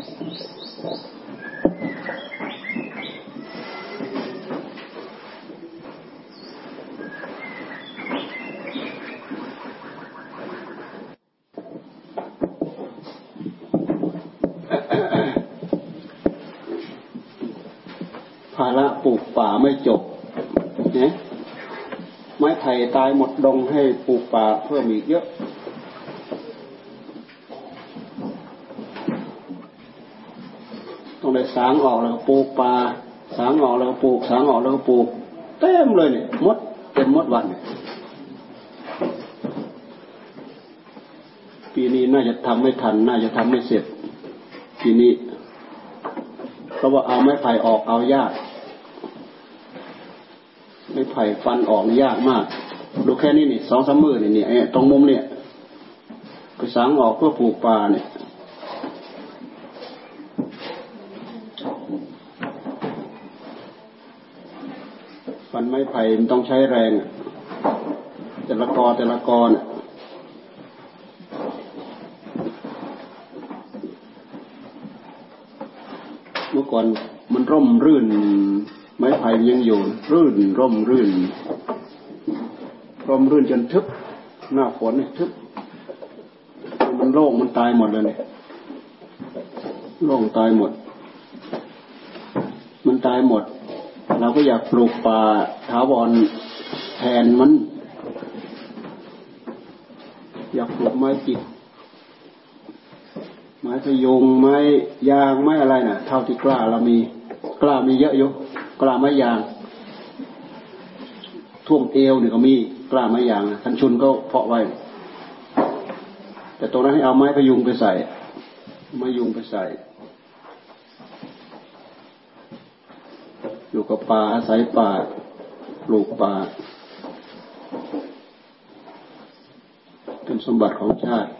ภาระปลูกป่าไม่จบนะไม้ไผ่ตายหมดดงให้ปลูกป่าเพิ่มอีกเยอะ ต้องได้ สางออกแล้วปลูกป่าสางออกแล้วปลูกสางออกแล้วปลูกเต็มเลยเนี่ยมดเต็มมดวันปีนี้น่าจะทำไม่ทัน น่าจะทำไม่เสร็จปีนี้เพราะว่าเอาไม้ไผ่ออกเอายากไม้ไผ่ฟันออกยากมาก ดูแค่นี้นี่สองสามมือนี่นี่ตรงมุมเนี่ยไปสางออกเพื่อปลูกป่าเนี่ย ฟันไม้ไผ่มันต้องใช้แรงแต่ละกอแต่ละกอเนี่ยเมื่อก่อนมันร่มรื่น ไม้ไผ่ยังอยู่ รื่นร่มรื่น ร่มรื่นจนทึบ หน้าฝนเนี่ยทึบ มันโล่งมันตายหมดเลยเนี่ยโล่งตายหมด มันตายหมด เราก็อยากปลูกป่าถาวรแทนมัน อยากปลูกไม้จิกไม้พยุงไม้ยางไม้อะไรนะ่ะ เท่าที่กล้าเรามี กล้ามีเยอะอยู่กล้าไม้ยาง ท่วมเอวเนี่ยก็มีกล้าไม้ยางทันชุนก็เพาะไว้ แต่ตรงนั้นให้เอาไม้พยุงไปใส่ไม้ยุงไปใส่ อยู่ กับป่าอาศัยป่าปลูกป่า เป็นสมบัติของชาติ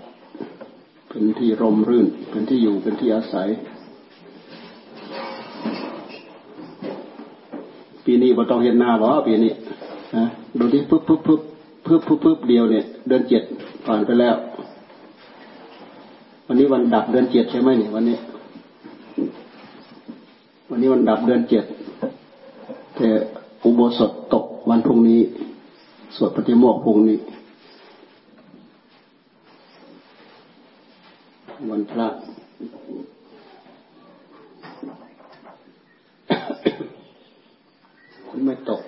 เป็นที่ร่มรื่น เป็นที่อยู่เป็นที่อาศัย ปีนี้เราต้องเห็นหน้าหรอปีนี้นะดูที่ปึ๊บปึ๊บปึ๊บปึ๊บปึ๊บปึ๊บเดียวเนี่ย เดือนเจ็ดผ่านไปแล้ว วันนี้วันดับเดือนเจ็ดใช่ไหมเนี่ยวันนี้วันนี้วันดับเดือนเจ็ด สถตกวันพรุ่งนี้ สวดปฏิโมกข์พรุ่งนี้ วันพระคุณไม่ตก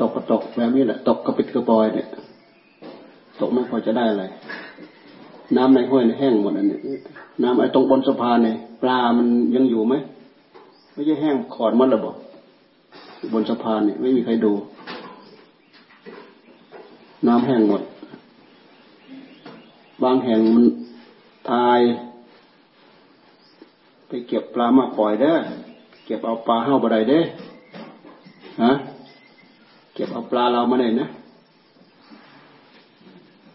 ตกก็ตกแบบนี้แหละ ตกกระปิดกระปอยเนี่ย ตกไม่พอจะได้อะไร น้ำในห้วยในแห้งหมดอันนี้น้ำไอ้ตรงบนสะพานเนี่ยปลามันยังอยู่ไหมไม่ใช่แห้งขอดมันหรอบอ บนสะพานเนี่ยไม่มีใครดู น้ำแห้งหมด บางแห่งมันตาย ไปเก็บปลามาปล่อยเด้อเก็บเอาปลาเห่าบดไดเด้ฮะเก็บเอาปลาเรามาได้นะ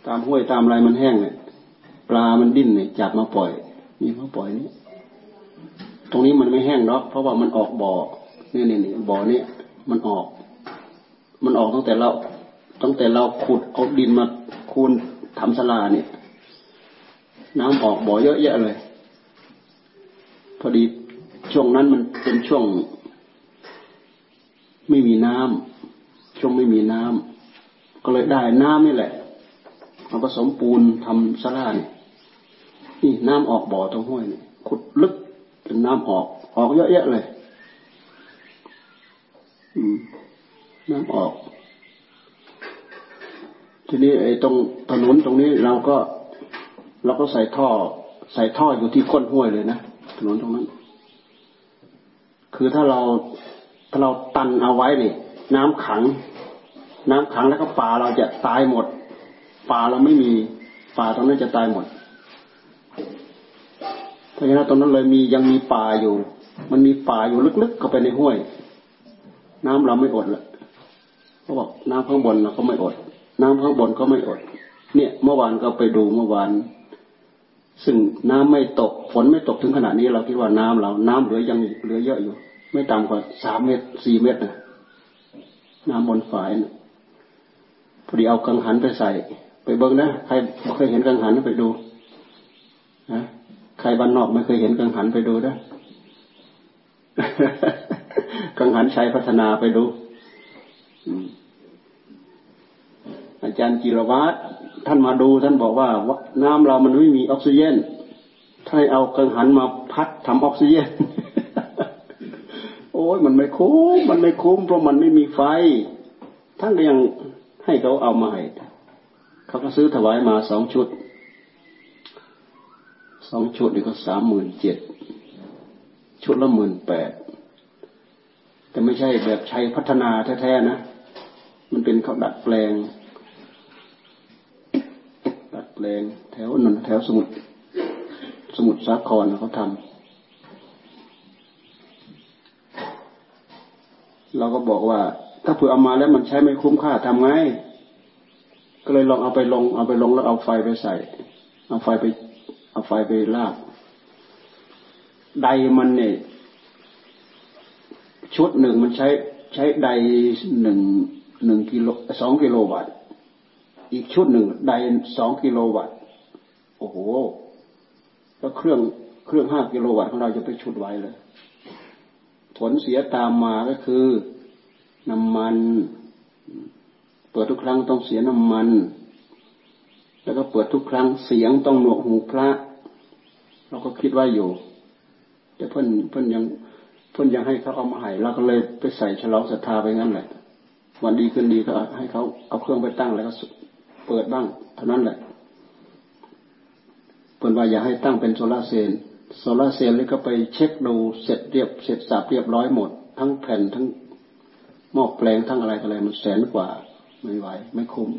ตามห้วยตามอะไรมันแห้งเนี่ยปลามันดิ้นเนี่ยจับมาปล่อยนี่มาปล่อยนี่ตรงนี้มันไม่แห้งหรอกเพราะว่ามันออกบ่อเนี่นี่นี่ยบ่อนี้ มันออก มันออกตั้งแต่เรา ตั้งแต่เราขุดเอาดินมาคูนทำสลาเนี่ย น้ำออกบ่อเยอะแยะเลย พอดีช่วงนั้นมันเป็นช่วง ไม่มีน้ำช่วงไม่มีน้ำก็เลยได้น้ำนี่แหละเอาผสมปูนทำสลาเนี่ยนี่น้ำออกบ่อตรงห้วยเนี่ยขุดลึกจนน้ำออกออกเยอะแยะเลย น้ำออก ทีนี้ไอ้ตรงถนนตรงนี้เราก็เราก็ใส่ท่อ ใส่ท่ออยู่ที่ก้นห้วยเลยนะถนนตรงนั้น คือถ้าเราถ้าเราตันเอาไว้เนี่ยน้ำขัง น้ำขังแล้วก็ป่าเราจะตายหมด ป่าเราไม่มีป่าตรงนั้นจะตายหมดเพราะฉะนั้นตรงนั้นเลยมียังมีป่าอยู่ มันมีป่าอยู่ลึกๆเข้าไปในห้วย น้ำเราไม่อดละเขาบอกน้ำข้างบนเราก็ไม่อด น้ำข้างบนก็ไม่อด เนี่ย เมื่อวานก็ไปดูเมื่อวาน ซึ่งน้ำไม่ตก ฝนไม่ตกถึงขนาดนี้เราคิดว่าน้ำเรา น้ำเหลือยังเหลือเยอะอยู่ ไม่ต่ำกว่าสามเมตรสี่เมตรนะน้ำบนฝายนะพอดีเอากังหันไปใส่ ไปเบิ้งนะใครเคยเห็นกังหันไปดูนะใครบ้านนอกไม่เคยเห็นกังหันไปดูด้ กังหันชัยพัฒนาไปดูอาจารย์จิรวัตรท่านมาดูท่านบอกว่าน้ำเรามันไม่มีออกซิเจนถ้าเอากังหันมาพัดทำออกซิเจนโอ้ยมันไม่คุ้มมันไม่คุ้มเพราะมันไม่มีไฟท่านก็ยังให้เขาเอามาให้เขาก็ซื้อถวายมาสองชุดสองชุดนี่ก็สามหมื่นเจ็ด ชุดละหมื่นแปดแต่ไม่ใช่แบบใช้พัฒนาแท้ๆนะ มันเป็นเขาดัดแปลง ดัดแปลง แถวนนแถวสมุดสมุดสาครเขาทำเราก็บอกว่า ถ้าเผื่อเอามาแล้วมันใช้ไม่คุ้มค่าทำไง ก็เลยลองเอาไปลง เอาไปลงแล้วเอาไฟไปใส่ เอาไฟไป เอาไฟไปลาก ใดมันเนี่ยชุดหนึ่งมันใช้ใช้ใดหนึ่งหนึ่งกิโลสองกิโลวัตต์อีกชุดหนึ่งใดสองกิโลวัตต์โอ้โหแล้วเครื่องเครื่องห้ากิโลวัตต์ของเราจะไปชุดไว้เลยผลเสียตามมาก็คือน้ำมัน เปิดทุกครั้งต้องเสียน้ำมัน แล้วก็เปิดทุกครั้งเสียงต้องหนวกหูพระ เราก็คิดว่าอยู่ แต่เพื่อนเพื่อนยังเพื่อนยังให้เขาเอามาให้เราก็เลยไปใส่ฉลองศรัทธาไปงั้นแหละวันดีขึ้นดีก็ให้เขาเอาเครื่องไปตั้งแล้วก็เปิดบ้างเท่านั้นแหละเพื่นว่าอย่าให้ตั้งเป็นโซลาเซลล์โซลาเซลล์แล้วก็ไปเช็คดูเสร็จเรียบเสร็จสับเรียบร้อยหมด ทั้งแผ่นทั้งหม้อแปลงทั้งอะไรอะไรมันแสนกว่าไม่ไหว ไม่คุ้ม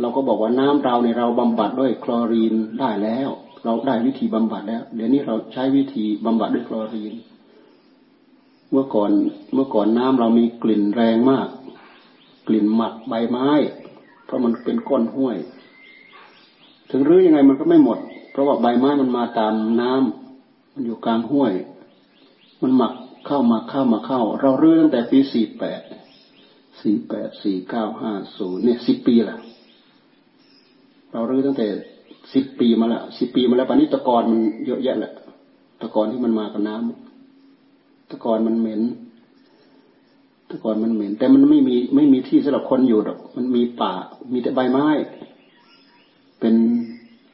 เราก็บอกว่าน้ำเราในเราบำบัดด้วยคลอรีนได้แล้ว เราได้วิธีบำบัดแล้ว เดี๋ยวนี้เราใช้วิธีบำบัดด้วยคลอรีน เมื่อก่อนเมื่อก่อนน้ำเรามีกลิ่นแรงมาก กลิ่นหมักใบไม้ เพราะมันเป็นก้นห้วย ถึงรื้อยังไงมันก็ไม่หมด เพราะว่าใบไม้มันมาตามน้ำมันอยู่กลางห้วย มันหมักเข้ามาเข้ามาเข้า เรารื้อตั้งแต่ปีสี่แปดสี่แปดสี่เก้าห้าศูนย์เนี่ยสิบปีละเรารื้อตั้งแต่ สิบปีมาแล้วสิบปีมาแล้วปานี้ตะกอนมันเยอะแยะแหละตะกอนที่มันมากับน้ำตะกอนมันเหม็น ตะกอนมันเหม็น แต่มันไม่มีไม่มีที่สำหรับคนอยู่หรอก มันมีป่า มีแต่ใบไม้ เป็น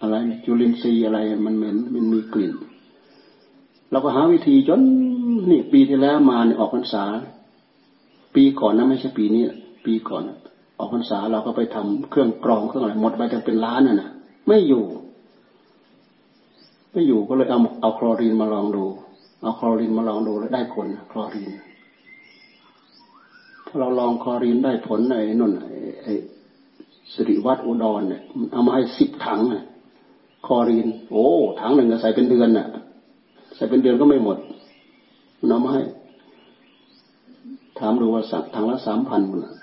อะไรจุลินทรีย์อะไร มันเหม็น มันมีกลิ่น เราก็หาวิธีจนนี่ปีที่แล้วมาเนี่ยออกพรรษา ปีก่อนนะไม่ใช่ปีนี้ ปีก่อน ออกพรรษาเราก็ไปทำเครื่องกรองเครื่องอะไรหมดไปจะเป็นล้านน่ะนะ ไม่อยู่ ไม่อยู่ก็เลยเอาเอาคลอรีนมาลองดู เอาคลอรีนมาลองดูแล้วได้ผลคลอรีนถ้าเราลองคลอรีนได้ผลไอ้นนไอ้สิริวัตรอุดรเนี่ยเอามาให้สิบถังน่ะคลอรีน โอ้ถังหนึ่งใส่เป็นเดือนน่ะ ใส่เป็นเดือนก็ไม่หมดเอามาให้ถามดูว่าสักถังละสามพันน่ะ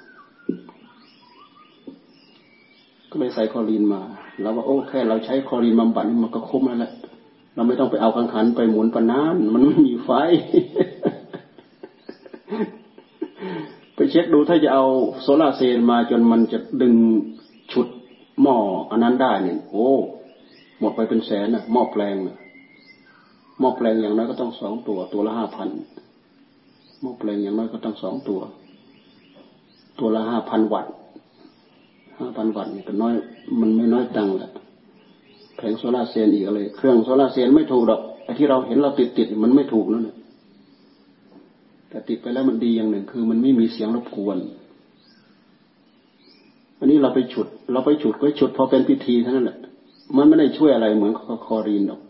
ก็เลยใส่คลอรีนมาเราว่าโอ้แค่เราใช้คลอรีนบำบัดมันก็คุ้มแล้วแหละเราไม่ต้องไปเอากังหันไปหมุนปนาน มันไม่มีไฟ ไปเช็คดูถ้าจะเอาโซลาร์เซลล์มาจนมันจะดึงชุดหม้ออันนั้นได้เนี่ยโอ้หมดไปเป็นแสนนะหม้อแปลงนะหม้อแปลงอย่างน้อยก็ต้องสองตัว ตัวละห้าพันหม้อแปลงอย่างน้อยก็ต้องสองตัว ตัวละห้าพันวัตต์ ห้าพันวัตต์นี่ก็น้อย มันไม่น้อยตังแหละแผงโซลาร์เซลล์อีกเลยเครื่องโซลาร์เซลล์ไม่ถูกหรอกไอ้ที่เราเห็นเราติดติดมันไม่ถูกนั่นแหละแต่ติดไปแล้วมันดีอย่างหนึ่ง คือมันไม่มีเสียงรบกวน อันนี้เราไปฉุด เราไปฉุดก็ฉุดพอเป็นพิธีเท่านั้นแหละ มันไม่ได้ช่วยอะไรเหมือนคอรีนหรอก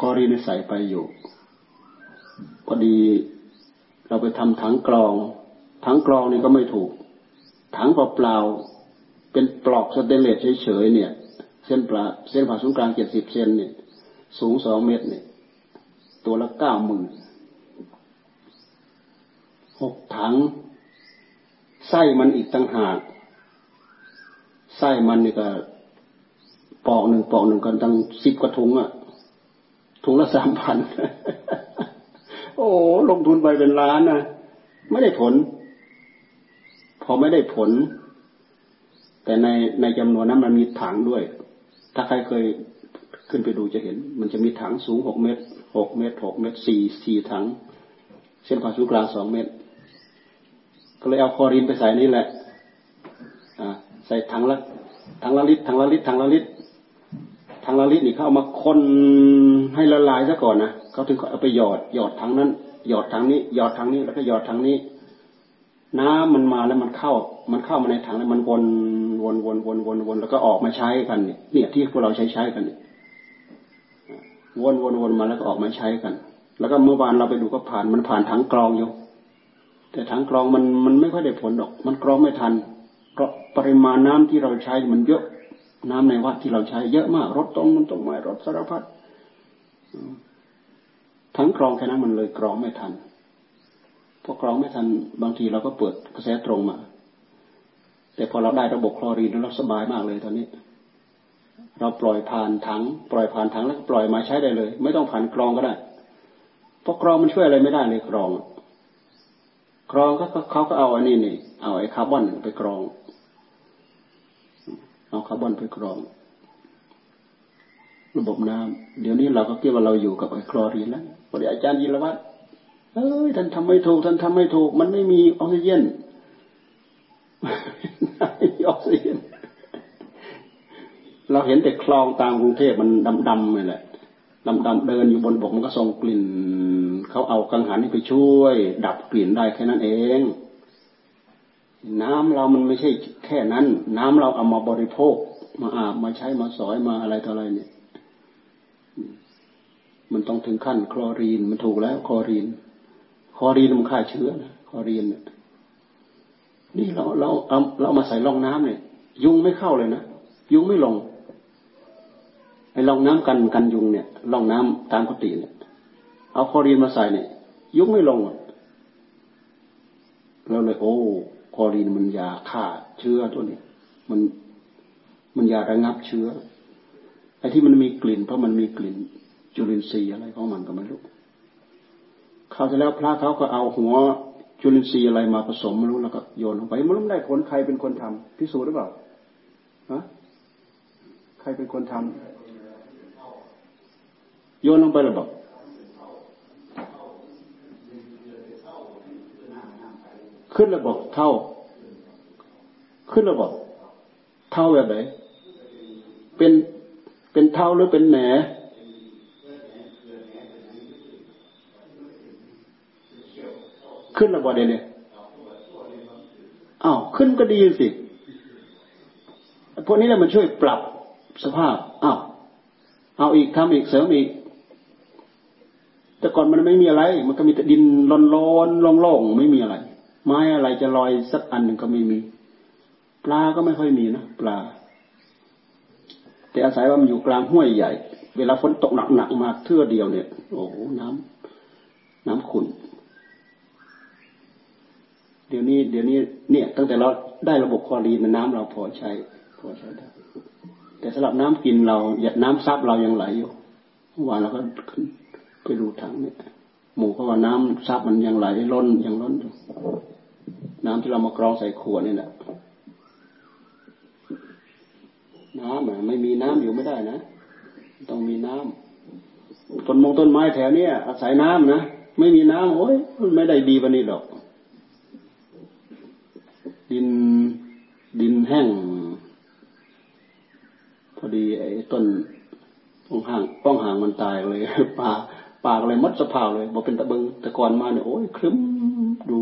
คอรีนใส่ไปอยู่พอดีเราไปทำถังกรองถังกรองนี่ก็ไม่ถูก ถังเปล่าๆเป็นปลอกสเตนเลสเฉยๆเนี่ย เส้นปลาเส้นผ่าศูนย์กลางเจ็ดสิบเซนเนี่ย สูงสองเมตรเนี่ย ตัวละเก้าหมื่นหกถัง ไส้มันอีกต่างหากไส้มันนี่ก็ปอกหนึ่งปอกหนึ่งกันตั้งสิบกระทุงอะถุงละสามพันโอ้ลงทุนไปเป็นล้านนะไม่ได้ผล พอไม่ได้ผล แต่ในในจำนวนนั้นมันมีถังด้วย ถ้าใครเคยขึ้นไปดูจะเห็น มันจะมีถังสูงหกเมตรหกเมตรหกเมตรสี่สี่ถัง เส้นผ่าศูนย์กลางสองเมตร ก็เลยเอาคอรีนไปใส่นี่แหละใส่ถังละถังละลิตรถังละลิตรถังละลิตรถังละลิตรนี่เขาเอามาคนให้ละลายซะก่อนนะเขาถึงเอาไปหยอดหยอดถังนั้นหยอดถังนี้หยอดถังนี้แล้วก็หยอดถังนี้ น้ำมันมาแล้วมันเข้า มันเข้ามาในถังแล้วมันวนวนวนวนวนวนแล้วก็ออกมาใช้กันเนี่ยเนี่ยที่พวกเราใช้ใช้กันเนี่ยวนวนวนมาแล้วก็ออกมาใช้กัน แล้วก็เมื่อวานเราไปดูก็ผ่านมันผ่านถังกรองอยู่แต่ถังกรองมันมันไม่ค่อยได้ผลหรอก มันกรองไม่ทัน เพราะปริมาณน้ำที่เราใช้มันเยอะน้ำในวัดที่เราใช้เยอะมากรถต้มมันต้มไม้รถสารพัดทั้งกรองแค่นั้นมันเลยกรองไม่ทัน พอกรองไม่ทันบางทีเราก็เปิดกระแสตรงมา แต่พอเราได้ระบบคลอรีนแล้วเราสบายมากเลยตอนนี้ เราปล่อยผ่านถัง ปล่อยผ่านถังแล้วปล่อยมาใช้ได้เลย ไม่ต้องผ่านกรองก็ได้เพราะกรองมันช่วยอะไรไม่ได้เลยกรองกรองก็เขาก็เอาอันนี้นี่เอาไอ้คาร์บอนไปกรอง เอาคาร์บอนไปกรอง ระบบน้ำเดี๋ยวนี้เราก็คิดว่าเราอยู่กับไอ้คลอรีนแล้วพอดีอาจารย์ยินละวัฒ เอ้ยท่านทำไม่ถูกท่านทำไม่ถูก มันไม่มีออกซิเจนออกซิเจนเราเห็นแต่คลองตามกรุงเทพมันดำๆนี่แหละดำๆเดินอยู่บนบกมันก็ส่งกลิ่นเขาเอากังหันนี่ไปช่วย ดับกลิ่นได้แค่นั้นเอง น้ำเรามันไม่ใช่แค่นั้น น้ำเราเอามาบริโภค มาอาบมาใช้มาสอยมาอะไรต่ออะไรเนี่ย มันต้องถึงขั้นคลอรีนมันถูกแล้วคลอรีน คลอรีนมันฆ่าเชื้อนะคลอรีนเนี่ยนี่เราเราเอาเรามาใส่ร่องน้ำเนี่ย ยุงไม่เข้าเลยนะยุงไม่ลงไอ้ร่องน้ำกันกันยุงเนี่ยร่องน้ำตามปกติเนี่ย เอาคลอรีนมาใส่เนี่ย ยุงไม่ลงเราเลย โอ้คอรีนมันยาฆ่าเชื้อตัวนี้มันมันยาระงับเชื้อไอ้ที่มันมีกลิ่น เพราะมันมีกลิ่นจุลินทรีย์อะไรของมันก็ไม่รู้ คราวที่แล้วพระเขาก็เอาหัวจุลินทรีย์อะไรมาผสมไม่รู้แล้วก็โยนลงไปมันไม่ได้ผลใครเป็นคนทำพิสูจน์หรือเปล่าฮะใครเป็นคนทำโยนลงไปหรือเปล่าขึ้นระบบเท่า ขึ้นระบบเท่าแบบไหนเป็นเป็นเท่าหรือเป็นแหน ขึ้นระบบเดี๋ยวนี้อ้าวขึ้นก็ดีสิพวกนี้แหละมันช่วยปรับสภาพอ้าวเอาอีกทำอีกเสริมอีก แต่ก่อนมันไม่มีอะไร มันก็มีแต่ดินร้อนร้อนโล่งๆไม่มีอะไร ไม้อะไรจะลอยสักอันหนึ่งก็ไม่มี ปลาก็ไม่ค่อยมีนะปลา แต่อาศัยว่ามันอยู่กลางห้วยใหญ่ เวลาฝนตกหนักๆมาเทื่อเดียวเนี่ย โอ้โหน้ำน้ำขุ่น ดี๋ยวนี้เดี๋ยวนี้เนี่ยตั้งแต่เราได้ระบบคอรีนน้ำเราพอใช้พอใช้ได้แต่สำหรับน้ำกินเราหยดน้ำซับเรายังไหลอยู่เมื่อวานเราก็ไปดูถังเนี่ยหมู่เขาว่าน้ำซับมันยังไหลล้นยังล้นอยู่น้ำที่เรามากรองใส่ขวดนี่แหละน้ำไม่มีน้ำอยู่ไม่ได้นะต้องมีน้ำต้นมงต้นไม้แถวเนี้ยอาศัยน้ำนะไม่มีน้ำโอ้ยไม่ได้ดีวันนี้หรอก ดินดินแห้ง พอดีไอ้ต้นป้องห่างป้องห่างมันตายเลยป่าปากอะไรมัดสภาพเลยบอกเป็นตะบึงแต่ก่อนมาเนี่ยโอ้ยครึ้มดู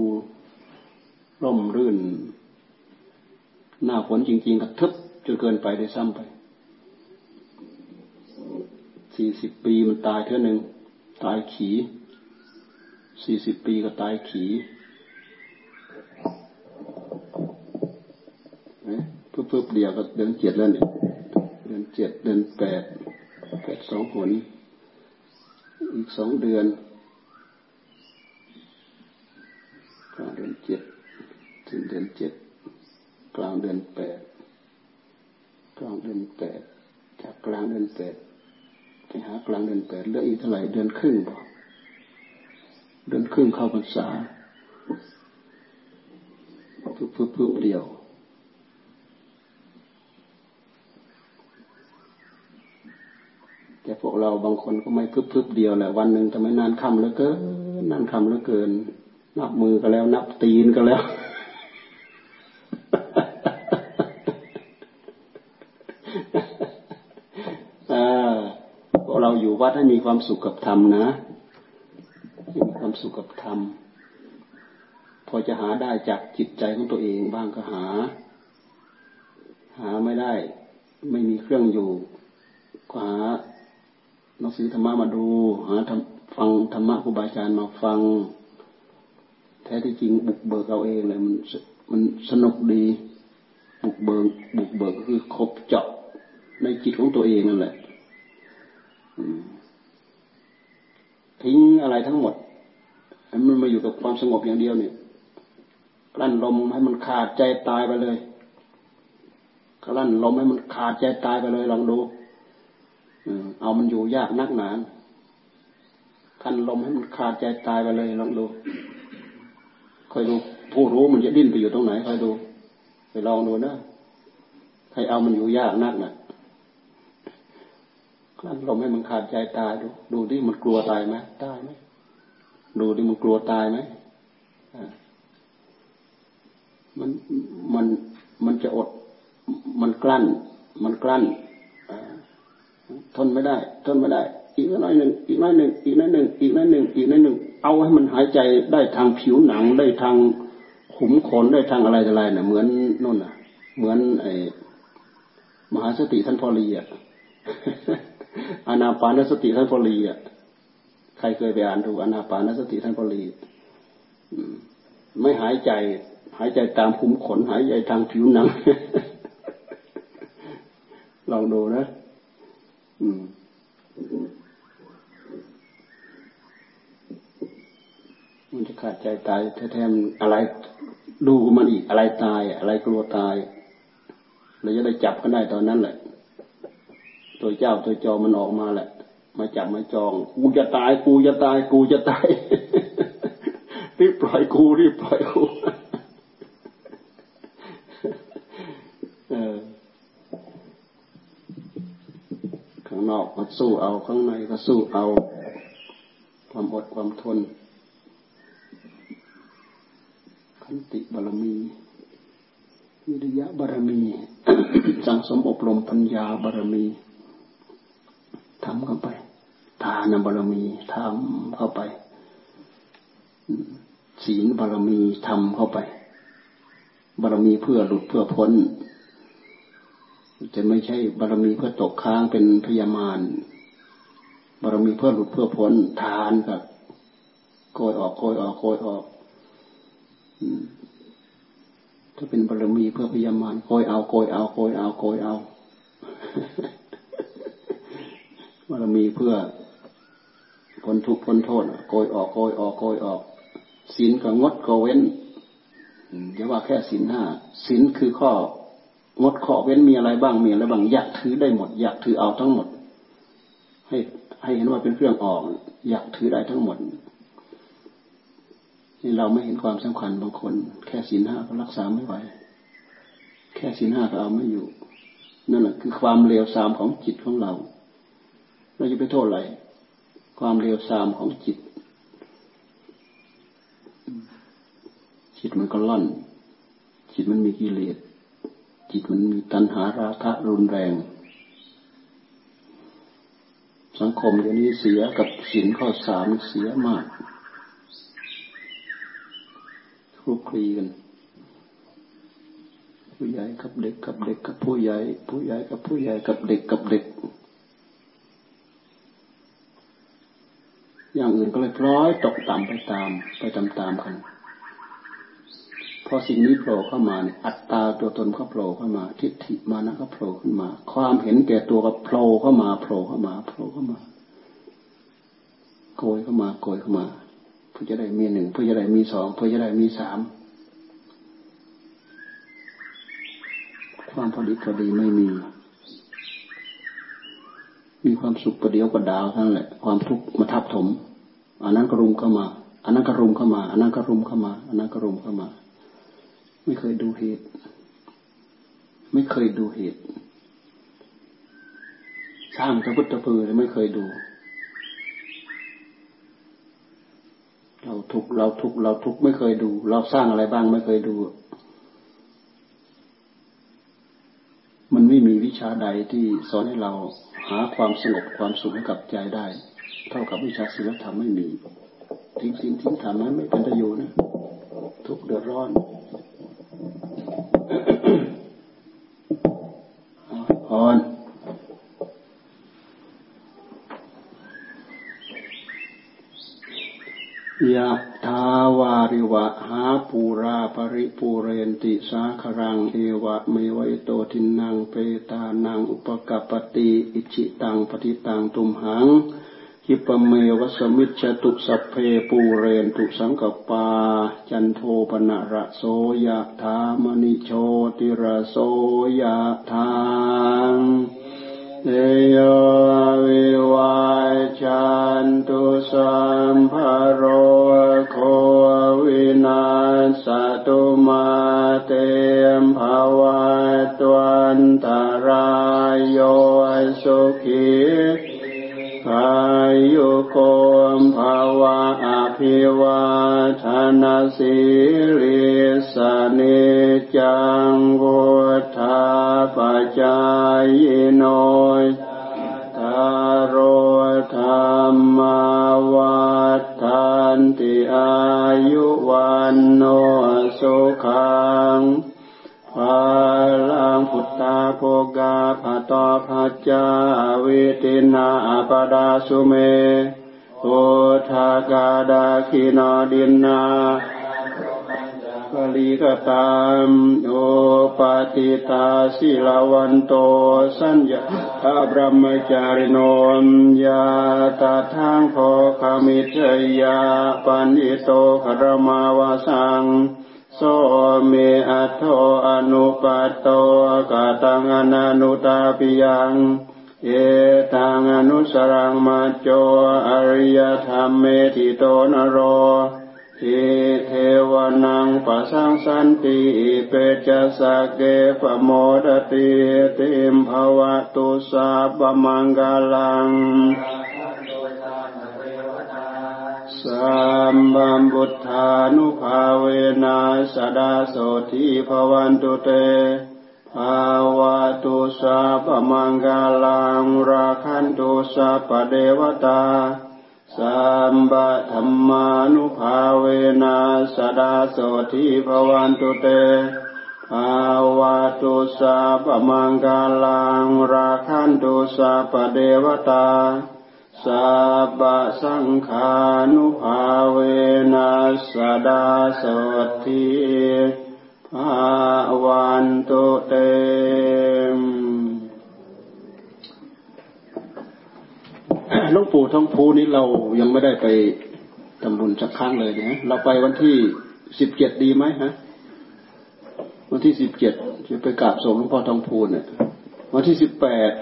ร่มรื่น หน้าฝนจริง ๆกระทึบจนเกินไปได้ซ้ำไปสี่สิบปีมันตายเท่านึง ตายขีสี่สิบปีก็ตายขี เพิ่มเดียวก็เดือนเจ็ดแล้วเนี่ยเดือนเจ็ดเดือนแปดแปดสองผลอีกสองเดือนกลางเดือนเจ็ดถึงเดือนเจ็ดกลางเดือนแปดกลางเดือนแปดจากกลางเดือนแปดไปหากลางเดือนแปดเหลืออีกเท่าไหร่เดือนครึ่งบ่เดือนครึ่งเข้าพรรษาพึบพึบพึบเดียว พ วกเราบางคนก็ไม่พึบพึบเดียวแหละวันหนึ่งทำไมนานคำเหลือเกินนานคำเหลือเกิน นับมือก็แล้ว นับตีนก็แล้วพวกเราอยู่วัดให้มีความสุขกับธรรมนะมีความสุขกับธรรมพอจะหาได้จากจิตใจของตัวเองบ้างก็หา หาไม่ได้ ไม่มีเครื่องอยู่ก็หา หนังสือธรรมะมาดู หาฟังธรรมะครูบาอาจารย์มาฟัง แท้ที่จริงบุกเบิกเอาเองเลยมันมันสนุกดี บุกเบิกบุกเบิกก็คือครบเจาะในจิตของตัวเองนั่นแหละทิ้งอะไรทั้งหมดให้มันมาอยู่กับความสงบอย่างเดียวเนี่ยกลั้นลมให้มันขาดใจตายไปเลยกลั้นลมให้มันขาดใจตายไปเลยลองดู เอามันอยู่ยากนักหนานกั้นลมให้มันขาดใจตายไปเลยลองดูคอยดูผู้รู้มันจะดิ้นไปอยู่ตรงไหนคอยดูไปลองดูนะใครเอามันอยู่ยากนักนะ่ะกั้นลมให้มันขาดใจตายดู ดูที่มันกลัวตายไหมตายไหมดูที่มันกลัวตายไหมมันมันมันจะอด มันกลั้น มันกลั้น ทนไม่ได้ ทนไม่ได้ อีกน้อยหนึ่งอีกน้อยหนึ่งอีกน้อยหนึ่งอีกน้อยหนึ่งอีกน้อยหนึ่งเอาให้มันหายใจได้ทางผิวหนังได้ทางขุมขนได้ทางอะไรอะไรน่ะเหมือนนู่นน่ะ เหมือนไอ้มหาสติท่านพอลีอะอานาปานสติท่านพอลีอะใครเคยไปอ่านดูอานาปานสติท่านพอลีไม่หายใจ หายใจตามขุมขน หายใจทางผิวหนังลองดูนะ มันจะขาดใจตายแท้ๆอะไรดูมันอีกอะไรตาย อะไรกลัวตายเราจะได้จับกันได้ตอนนั้นแหละ ตัวเจ้าตัวจอมันออกมาแหละ มาจับมาจองกูจะตาย กูจะตาย กูจะตายรีบปล่อยกูรีบปล่อยกู นอกก็สู้เอา ข้างในก็สู้เอา ความอดความทน ขันติบารมีวิริยะบารมี สังสมอบรมปัญญาบารมีทำเข้าไป ทานบารมีทำเข้าไป ศีลบารมีทำเข้าไป บารมีเพื่อหลุดเพื่อพ้น จะไม่ใช่บารมีเพื่อตกค้างเป็นพยามารบารมีเพื่อหลุดเพื่อพ้นทานกับโกยออกโกยออกโกยออกถ้าเป็นบารมีเพื่อพยามารโกยเอาโกยเอาโกยเอาโกยเอาบารมีเพื่อพ้นทุกข์พ้นโทษโกยออกโกยออกโกยออกศีลก็งดก็เว้นอย่าว่าแค่ศีลห้าศีลคือข้อ งดข้อเว้นมีอะไรบ้างมีอะไรบ้างอยากถือได้หมด อยากถือเอาทั้งหมด ให้ให้เห็นว่าเป็นเครื่องออก อยากถือได้ทั้งหมดนี่เราไม่เห็นความสำคัญบางคน แค่ศีลห้าก็รักษาไม่ไหวแค่ศีลห้าก็เอาไม่อยู่ นั่นแหละคือความเลวทรามของจิตของเรา เราจะไปโทษอะไรความเลวทรามของจิต จิตมันก็ล่อน จิตมันมีกิเลส จิตมันมีตัณหาราคะรุนแรง สังคมเดี๋ยวนี้เสียกับศีลข้อสามเสียมากคลุกคลีกัน ผู้ใหญ่กับเด็กกับเด็กกับผู้ใหญ่ ผู้ใหญ่กับผู้ใหญ่กับเด็กกับเด็ก อย่างอื่นก็เลยพลอยตกต่ำไปตามไปตามๆกัน อสิ่งนี้โผล่เข้ามาเนี่ยอัตตาตัวตนก็โผล่เข้ามา ทิฏฐิมานะก็โผล่ขึ้นมา ความเห็นแก่ตัวก็โผล่เข้ามาโผล่เข้ามาโผล่เข้ามาโกยเข้ามาโกยเข้ามาเพื่อจะได้มีหนึ่งเพื่อจะได้มีสองเพื่อจะได้มีสามความพอดีพอดีไม่มี มีความสุขประเดียวกับดาวทั้งแหละ ความทุกข์มาทับถม อันนั้นก็รุมเข้ามา อันนั้นก็รุมเข้ามา อันนั้นก็รุมเข้ามา อันนั้นก็รุมเข้ามา ไม่เคยดูเหตุ ไม่เคยดูเหตุ สร้างตะพุทธพือไม่เคยดู เราทุกเราทุกเราทุกไม่เคยดู เราสร้างอะไรบ้างไม่เคยดู มันไม่มีวิชาใดที่สอนให้เราหาความสงบความสุขให้กับใจได้ เท่ากับวิชาศีลธรรมไม่มีทิ้งสิ่งทิ้งธรรมนั้นไม่เป็นประโยชน์นะทุกเดือดร้อน พรยะทาวาริวะหาปูราปริปูเรนติสาครังเอวะเมวัยโตทินังเปตานังอุปกปติ อิจิตังปฏิตังตุมหัง คิปเมวัสมิจตุสัพเพปูเรนตุสังกปา จันโทปนะระโสยะธามณิโชติระโสยะธามเโยวิวาจันตุสัมภโรโควินาสตุมาเตมภาวะตวันตารายโยสุขี อายุโกมภาวะอภิวาทนาสิริสเนจังวุธาปจายโนทารธรรมวัฏันติอายุวันโนสุขังภาลังพุทธาโภกาภา ตภัจจาวิตินาปดาสุเมโอทากาดาคินาดินนาปลีกตามโอปติตาสิลาวันโต สัญญาบรมจาริโนมยาตาทางโพคามิเทยาปันิโตคารมาวาสัง โสเมอัตโทอนุปัตโตกาตังอนานุตาปิยังเอตังอนุสรังมาโจอริยธรรมเมติโตนโรทิเทวนังปัสังสันติเปจะสะเกปโมดติติมภวะตุสาบมังกาลัง สัมบัมบุทธานุภาเวนัสดาโสทีภวันตุเตภาวะตุสาปมังกาลังราคันตุสาปเดวตาสัมบะธรรมานุภาเวนัสดาโสทีภวันตุเตภาวะตุสาปมังกาลังราคันตุสาปเดวตา สัพสังขานุภาเวนัสดาสวัสดีภาวันตุเตมหลวงปู่ทองภูนี้เรายังไม่ได้ไปทำบุญสักครั้งเลยนะเราไปวันที่สิบเจ็ดดีไหมฮะ วันที่สิบเจ็ดจะไปกราบศพหลวงพ่อทองภูเนี่ยวันที่สิบแปด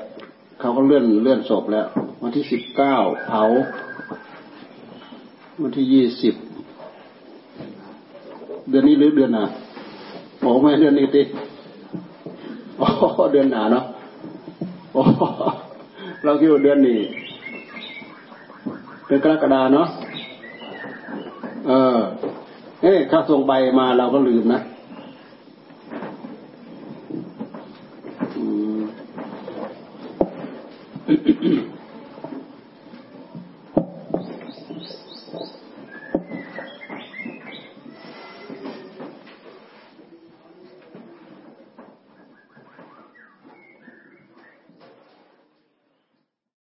เขาก็เลื่อนเลื่อนศพแล้ว วันที่สิบเก้าเผา วันที่ยี่สิบเดือนนี้หรือเดือนหนาโอ้ไม่เดือนนี้ติโอ้เดือนหนาเนาะโอ้เราคิดว่าเดือนนี้เดือนกรกฎาเนาะเออเฮ้ยข้าส่งใบมาเราก็ลืมนะ